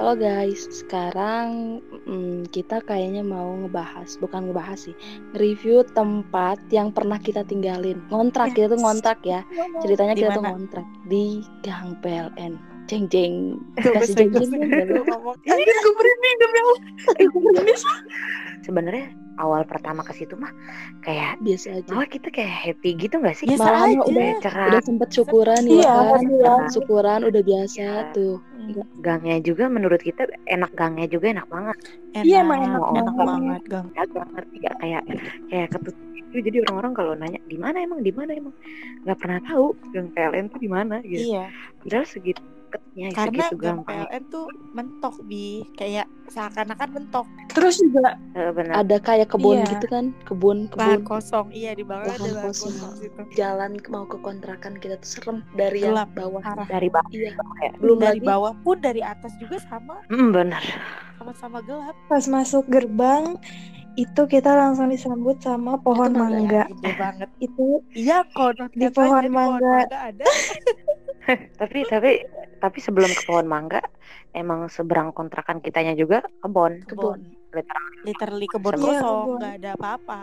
Halo guys, sekarang mm, kita kayaknya mau ngebahas, bukan ngebahas sih, review tempat yang pernah kita tinggalin. Ngontrak, kita tuh ngontrak ya. Ceritanya Di kita tuh ngontrak di Gang PLN. Jeng jeng. Kasih jeng jeng. Ini gue merinding Allah. Eh, gue merinding. sebenarnya awal pertama ke situ mah kayak Biasa aja. malah kita kayak happy gitu nggak sih? Biasa Malahan aja. udah cerah, udah sempet syukuran ya Iya, kan. iya. Syukuran udah biasa Iya. tuh. gangnya juga menurut kita enak gangnya juga enak banget. Enak, Iya, emang enak enak banget. banget, Gang. Ya gak ngerti gak kayak kayak ketutup. Jadi orang-orang kalau nanya di mana emang di mana emang nggak pernah tahu gang PLN tuh di mana gitu. Iya, Padahal segitu deketnya karena segitu Gang gampang. PLN tuh mentok bi, kayak seakan-akan mentok. Terus juga Eh, benar. Ada kayak kebun Iya. gitu kan, kebun Lahan kebun. kosong, iya di bawah ada Lahan lahan kosong. kosong situ. Jalan mau ke kontrakan kita tuh serem dari yang Gelap, bawah. parah. Dari bawah Iya. ya. Belum dari lagi bawah pun dari atas juga sama, Hmm, benar. sama-sama gelap. pas masuk gerbang itu kita langsung disambut sama pohon Itu mangga ya? mangga. Banget. Itu Iya, konon Di katanya pohon di mangga. ada. tapi tapi tapi sebelum ke pohon mangga emang seberang kontrakan kitanya juga kebon kebun. literal literally kebun Iya, kosong kebun. nggak ada apa-apa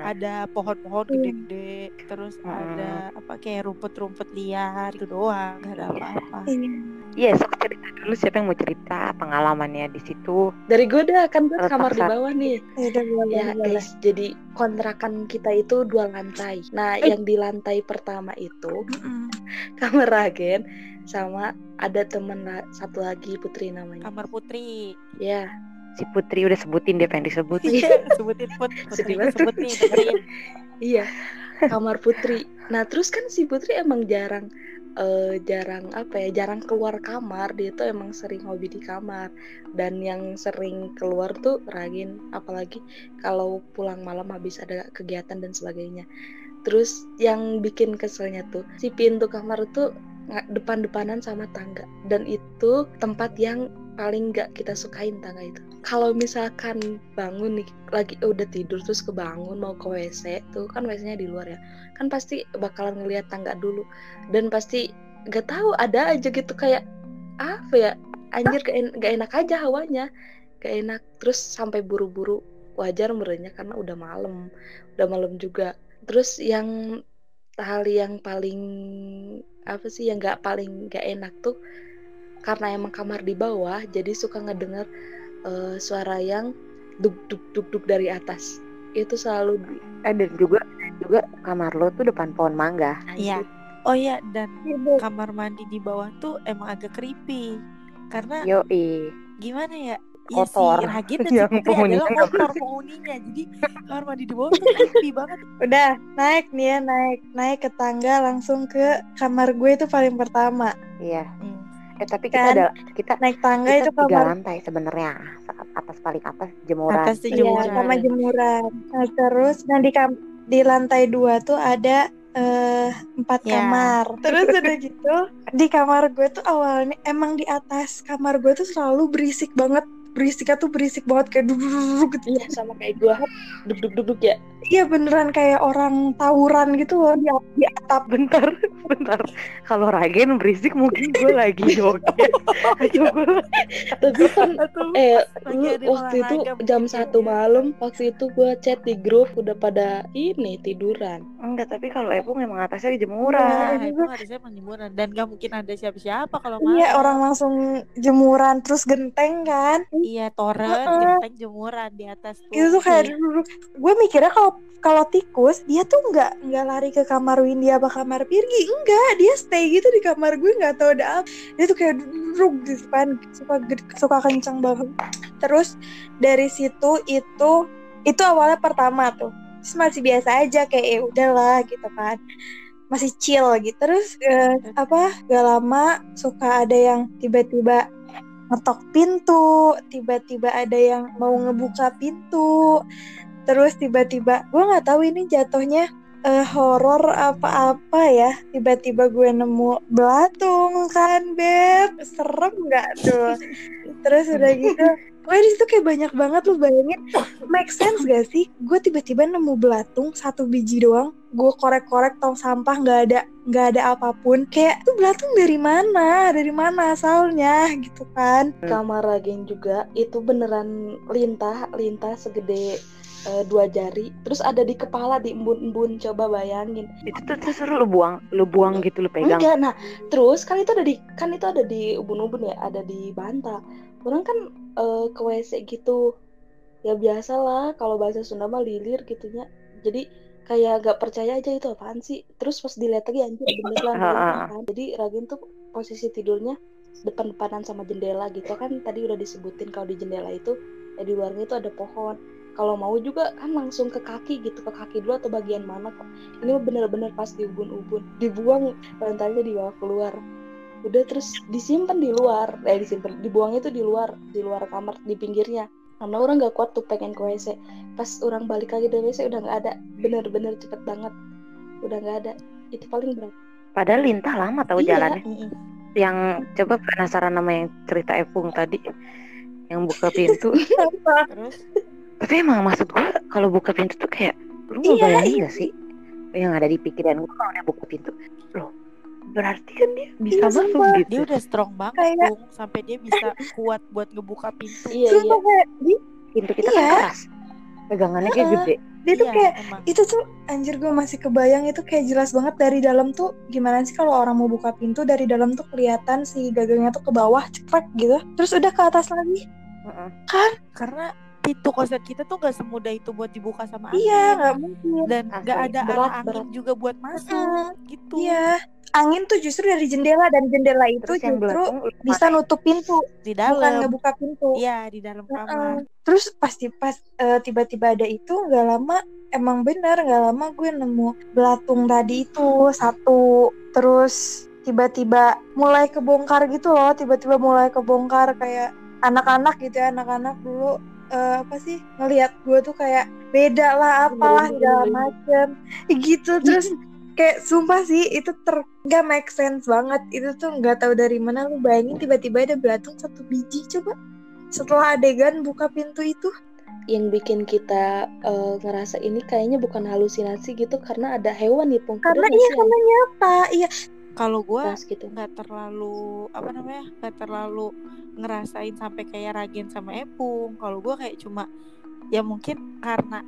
ada pohon-pohon Iya. gede-gede terus Hmm. ada apa kayak rumput-rumput liar itu doang nggak ada apa-apa iya sok cerita dulu siapa yang mau cerita pengalamannya di situ Dari gue dah kan gue kamar di bawah nih. ya udah boleh Ya boleh. guys, jadi kontrakan kita itu dua lantai. Nah, Eh. yang di lantai pertama itu Mm-mm. kamar Ragen sama ada temen satu lagi Putri namanya. kamar putri Ya, si Putri udah sebutin dia pengen disebut iya sebutin put putri banget. sebut nih dengerin iya. Kamar Putri. Nah, terus kan si Putri emang jarang eh, jarang apa ya, jarang keluar kamar. Dia tuh emang sering hobi di kamar. Dan yang sering keluar tuh Ragin, apalagi kalau pulang malam habis ada kegiatan dan sebagainya. Terus yang bikin keselnya tuh si pintu kamar tuh depan-depanan sama tangga dan itu tempat yang paling nggak kita sukain tangga itu. Kalau misalkan bangun nih lagi udah tidur terus kebangun mau ke WC tuh kan WC-nya di luar ya. Kan pasti bakalan ngelihat tangga dulu dan pasti nggak tahu ada aja gitu kayak apa ya anjir gak, en- gak enak aja hawanya gak enak terus sampai buru-buru wajar merenya karena udah malam udah malam juga terus yang hal yang paling apa sih yang nggak paling nggak enak tuh karena emang kamar di bawah jadi suka ngedenger eh, suara yang duk duk duk duk dari atas. Itu selalu eh dan juga juga kamar lo tuh depan pohon mangga. Iya. Oh iya dan Ibu, kamar mandi di bawah tuh emang agak creepy. Karena yoi. gimana ya? Iya sih, Kotor. Ragin dan si Yang adalah nggak kotor penghuninya. Jadi kamar mandi di bawah tuh creepy banget. Udah naik nih ya naik. Naik ke tangga langsung ke kamar gue itu paling pertama. iya. Hmm. Eh tapi kita Kan? ada kita Naik tangga kita itu tiga kamar lantai sebenarnya atas paling atas jemuran Atas Iya, jemuran. sama jemuran. Nah, terus nah di kam- di lantai dua tuh ada eh, empat Ya. kamar. Terus udah gitu di kamar gue tuh awalnya emang di atas kamar gue tuh selalu berisik banget. Berisiknya tuh berisik banget kayak duduk gitu. iya sama kayak gua duk duk duk duk ya Iya beneran kayak orang tawuran gitu loh di, di atap. bentar bentar kalau Ragen berisik mungkin gue lagi joget tapi kan eh lu waktu itu jam satu ya. malam waktu itu gua chat di grup udah pada ini tiduran enggak tapi kalau Epung emang atasnya di Nah, jemuran itu harusnya emang jemuran Dan gak mungkin ada siapa-siapa kalau Iya malam orang langsung jemuran terus genteng kan. Iya toren, Heeh. genteng jemuran di atas tuh Gitu tuh kayak duduk. Gue mikirnya kalau kalau tikus dia tuh nggak nggak lari ke kamar Windy apa kamar Pirgi enggak dia stay gitu di kamar gue nggak tahu ada apa. Dia tuh kayak duduk gitu kan suka suka kencang banget. Terus dari situ itu itu awalnya pertama tuh. Terus masih biasa aja kayak ya udahlah gitu kan. Masih chill gitu. Terus eh, apa gak lama suka ada yang tiba-tiba ngetok pintu tiba-tiba ada yang mau ngebuka pintu. Terus tiba-tiba gue nggak tahu ini jatuhnya eh, horor apa-apa ya. Tiba-tiba gue nemu belatung kan beb. Serem nggak tuh terus udah gitu Pokoknya di situ kayak banyak banget lu bayangin make sense gak sih? Gue tiba-tiba nemu belatung satu biji doang, gue korek-korek tong sampah nggak ada nggak ada apa pun. Kayak tuh belatung dari mana? Dari mana asalnya gitu kan? kamar Ragen juga itu beneran lintah lintah segede eh, dua jari terus ada di kepala di embun-embun coba bayangin Itu tuh terus lu buang, lu buang gitu lu pegang. enggak nah terus kan itu ada di kan itu ada di ubun-ubun ya ada di bantal orang kan eh, ke WC gitu. Ya biasalah kalau bahasa Sunda mah lilir gitunya. Jadi kayak gak percaya aja itu apaan sih? Terus pas dilihat lagi anjir beneran ah. kan. jadi Ragen tuh posisi tidurnya depan-depanan sama jendela gitu kan. Tadi udah disebutin kalau di jendela itu ya di luarnya itu ada pohon. Kalau mau juga kan langsung ke kaki gitu ke kaki dulu atau bagian mana kok. Ini bener-bener pas di ubun-ubun dibuang bantalnya dibawa keluar udah terus disimpan di luar eh disimpan dibuangnya tuh di luar di luar kamar di pinggirnya karena orang nggak kuat tuh pengen ke WC pas orang balik lagi dari WC udah nggak ada bener-bener cepet banget udah nggak ada itu paling berat Padahal lintah lama tahu Iya. jalannya. Mm-mm. Yang coba penasaran nama yang cerita Epung tadi yang buka pintu. terus Tapi emang maksud gua kalau buka pintu tuh kayak lu Iya, ngebayangin gak sih yang ada di pikiran gua kalau dia buka pintu. Loh, berarti kan dia bisa Iya, masuk sumpah. gitu. dia udah strong banget Kayak- Bung, sampai dia bisa kuat buat ngebuka pintu iya iya kayak dia, Pintu kita Iya. kan keras. Pegangannya kayak gede. dia tuh Iya, kayak emang. itu tuh anjir gue masih kebayang itu kayak jelas banget dari dalam tuh gimana sih kalau orang mau buka pintu dari dalam tuh kelihatan si gagangnya tuh ke bawah cekrek gitu terus udah ke atas lagi Heeh. karena pintu kosan kita tuh gak semudah itu buat dibuka sama iya angin nggak mungkin dan Asli. gak ada Berat, arah angin berat. juga buat masuk Mm, gitu iya angin tuh justru dari jendela dan jendela itu Terus yang justru bisa nutup pintu di bukan dalam. ngebuka pintu. Iya di dalam kamar. Heeh. terus pasti pas eh, tiba-tiba ada itu nggak lama emang bener nggak lama gue nemu belatung tadi itu satu. Terus tiba-tiba mulai kebongkar gitu loh tiba-tiba mulai kebongkar kayak anak-anak gitu ya anak-anak dulu eh, apa sih ngelihat gue tuh kayak beda lah apalah segala macem. Gitu terus kayak sumpah sih itu ter nggak make sense banget. Itu tuh nggak tahu dari mana lu bayangin tiba-tiba ada belatung satu biji coba. Setelah adegan buka pintu itu. Yang bikin kita eh, ngerasa ini kayaknya bukan halusinasi gitu karena ada hewan nih Pung. karena iya karena nyata iya. Kalau gue gitu. nggak terlalu apa namanya nggak terlalu ngerasain sampai kayak Ragen sama Epung. Kalau gue kayak cuma ya mungkin karena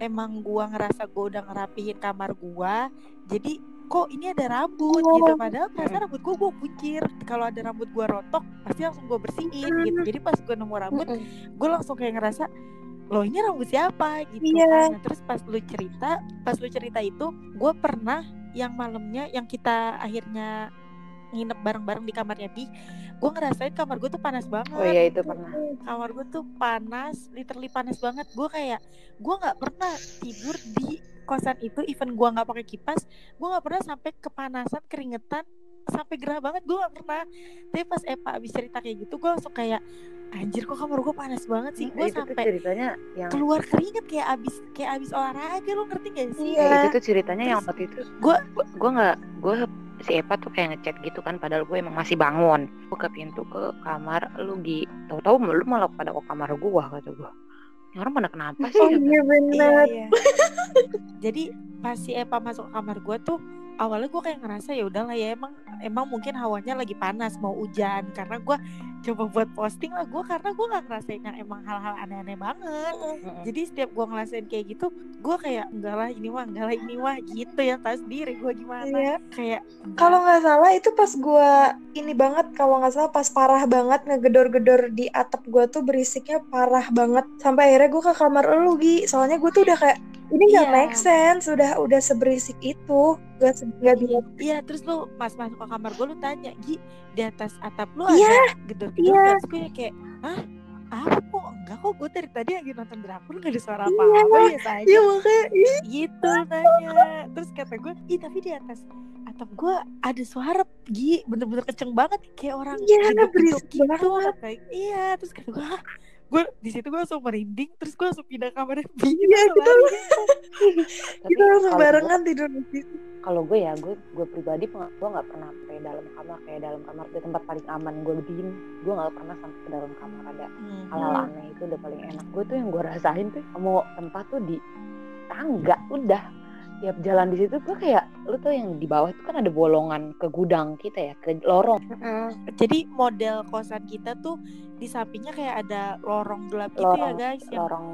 emang gua ngerasa gue udah ngerapihin kamar gua jadi kok ini ada rambut Oh. gitu. Padahal perasaan rambut gue gue kuncir kalau ada rambut gua rontok pasti langsung gue bersihin gitu. Jadi pas gue nemu rambut gue langsung kayak ngerasa loh ini rambut siapa? gitu Iya. kan. Nah, terus pas lu cerita pas lu cerita itu gue pernah yang malamnya yang kita akhirnya nginep bareng-bareng di kamarnya Bi gue ngerasain kamar gue tuh panas banget. Oh iya itu pernah. kamar gue tuh panas literally panas banget. Gue kayak gue nggak pernah tidur di kosan itu even gue nggak pakai kipas gue nggak pernah sampai kepanasan keringetan sampai gerah banget. Gue nggak pernah. Tapi pas Epa abis cerita kayak gitu gue langsung kayak anjir kok kamar gue panas banget sih? Gue tuh sampai ceritanya yang keluar keringet kayak abis kayak abis olahraga lo ngerti gak sih? Iya. Ya, itu tuh ceritanya yang Terus waktu itu. Gua- gua gua nggak gue si Eva tuh kayak ngechat gitu kan padahal gue emang masih bangun. Buka pintu ke kamar lu gi tahu-tahu lu malah pada ke kamar gua kata gua. Ini orang pada kenapa sih? Oh iya Iya, bener. Iya. Jadi pas si Epa masuk ke kamar gue tuh awalnya gue kayak ngerasa ya udahlah ya emang emang mungkin hawanya lagi panas mau hujan. Karena gue coba buat posting lah gue karena gue nggak ngerasain yang emang hal-hal aneh-aneh banget. Jadi setiap gue ngerasain kayak gitu gue kayak enggak lah ini mah enggak lah ini mah gitu ya tahu sendiri gue gimana. Iya. kayak kalau nggak salah itu pas gua ini banget kalau nggak salah pas parah banget ngegedor-gedor di atap gua tuh berisiknya parah banget. Sampai akhirnya gua ke kamar elu Gi. Soalnya gua tuh udah kayak ini nggak Iya. make sense udah udah seberisik itu. Gak nggak bisa Iya terus lu pas masuk ke kamar gue lu tanya Gi di atas atap lu Iya, ada? Gedor-gedor iya. terus gue kayak hah? Apa kok? Enggak kok gue dari tadi lagi nonton drakor gak ada suara Iya. apa-apa. Biasa aja Iya makanya. Gitu nanya terus kata gue ih tapi di atas atap gue ada suara Gi. Bener-bener kenceng banget. Kayak orang Iya, geduk-geduk berisik gitu banget. iya. Terus kata gue? Gue di situ gue langsung merinding terus gue langsung pindah kamar Iya, kita- lari. Tapi kita langsung barengan tidur di situ. Kalau gue ya gue gue pribadi gue nggak pernah sampai dalam kamar kayak dalam kamar di tempat paling aman gue diem. Gue nggak pernah sampai ke dalam kamar ada Hmm. hal-hal aneh itu udah paling enak. Gue tuh yang gue rasain tuh mau tempat tuh di tangga udah tiap jalan di situ gue kayak lu tuh yang di bawah itu kan ada bolongan ke gudang kita ya ke lorong. Jadi model kosan kita tuh di sampingnya kayak ada lorong gelap gitu ya lorong guys, yang lorong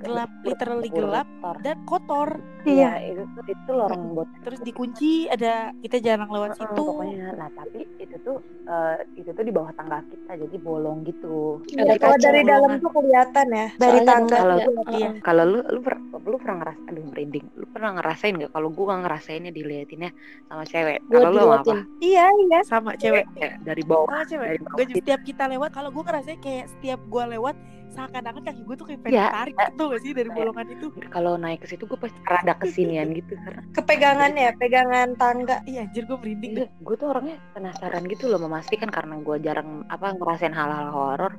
gelap, literally gelap Kotor. dan kotor. iya itu tuh itu lorong buat Terus dikunci, ada kita jarang lewat Heeh, situ. pokoknya. Nah tapi itu tuh eh, itu tuh di bawah tangga kita jadi bolong gitu. Ada kalau dari dalam tuh kelihatan ya dari tangga. kalau Iya. kalau lu lu per- lu pernah ngeras aduh merinding. Lu pernah ngerasain nggak kalau gua ngerasainnya diliatinnya sama cewek? Kalau lu apa? iya iya. Sama cewek. Ya, dari bawah Sama cewek. dari bawah Gue juga setiap kita lewat, kalau gue ngerasa kayak setiap gue lewat seakan-akan kaki gue tuh kayak pengen Iya. tarik gitu gak sih dari Iya. bolongan itu? kalau naik ke situ gue pasti rada kesinian gitu karena kepegangan ya pegangan tangga Iya, anjir gue merinding deh. gue tuh orangnya penasaran gitu loh memastikan karena gue jarang apa ngerasain hal-hal horor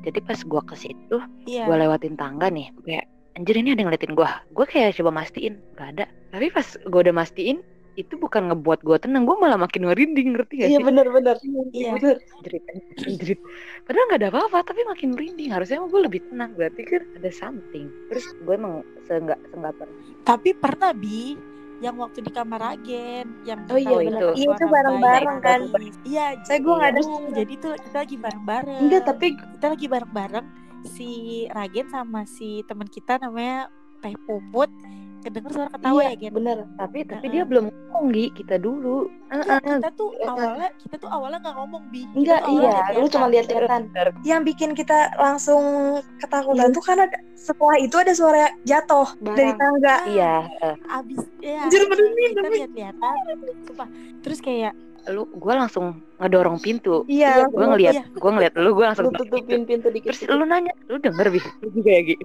jadi pas gue ke situ Iya. gue lewatin tangga nih kayak anjir ini ada yang ngeliatin gue gue kayak coba mastiin gak ada tapi pas gue udah mastiin itu bukan ngebuat gue tenang gue malah makin merinding ngerti gak iya sih benar-benar Iya. bener jerit padahal nggak ada apa-apa tapi makin merinding harusnya emang gue lebih tenang berarti kan ada something terus gue emang seenggak seenggak pernah Tapi pernah bi yang waktu di kamar agen yang Oh iya, benar. Iya, itu bareng-bareng kan. Iya, Saya gua nggak iya. dengar. Jadi tuh kita lagi bareng-bareng. enggak tapi kita lagi bareng-bareng si Ragen sama si teman kita namanya Teh Puput kedenger suara ketawa iya, ya Gen? bener. Tapi tapi Heeh. dia belum ngomong Gi, kita dulu. Enggak, Heeh. kita tuh Heeh. awalnya kita tuh awalnya nggak ngomong bi. Enggak iya. lu cuma lihat-lihatan yang bikin kita langsung ketakutan tuh karena ada- setelah itu ada suara jatuh dari Barang. tangga. Iya. Eh, abis ya Anjir, kita tapi- lihat-lihatan sumpah. Terus kayak lu gue langsung ngedorong pintu iya gue ngeliat Iya. gue ngeliat lu gue langsung lu buka pintu. tutupin pintu dikit terus lu nanya lu denger bi lu juga ya Gi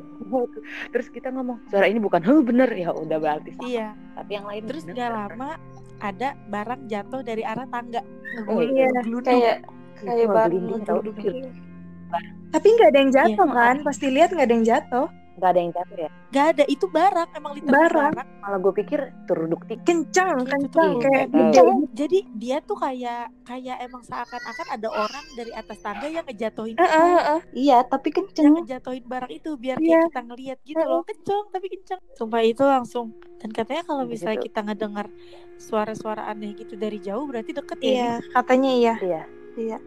terus kita ngomong suara ini bukan huh bener ya udah berarti sama. iya tapi yang lain terus bener. gak lama ada barang jatuh dari arah tangga Oh, iya. kayak kayak barang tapi nggak ada yang jatuh Iya. kan pasti lihat nggak ada yang jatuh nggak ada yang jatuh ya? Gak ada itu barang emang literally Barang. barang, malah gue pikir turuduk tik kencang Iya, kencang kayak Iya. gede jadi dia tuh kayak kayak emang seakan-akan ada orang dari atas tangga yang ngejatuhin Heeh, itu heeh. iya tapi yang kenceng. ngejatuhin barang itu biar Iya. kayak kita ngelihat gitu loh. Kenceng tapi kenceng. Sumpah itu langsung. Dan katanya kalau Habis misalnya itu- kita ngedengar suara-suara aneh gitu dari jauh berarti deket ya iya katanya iya. Iya. Iya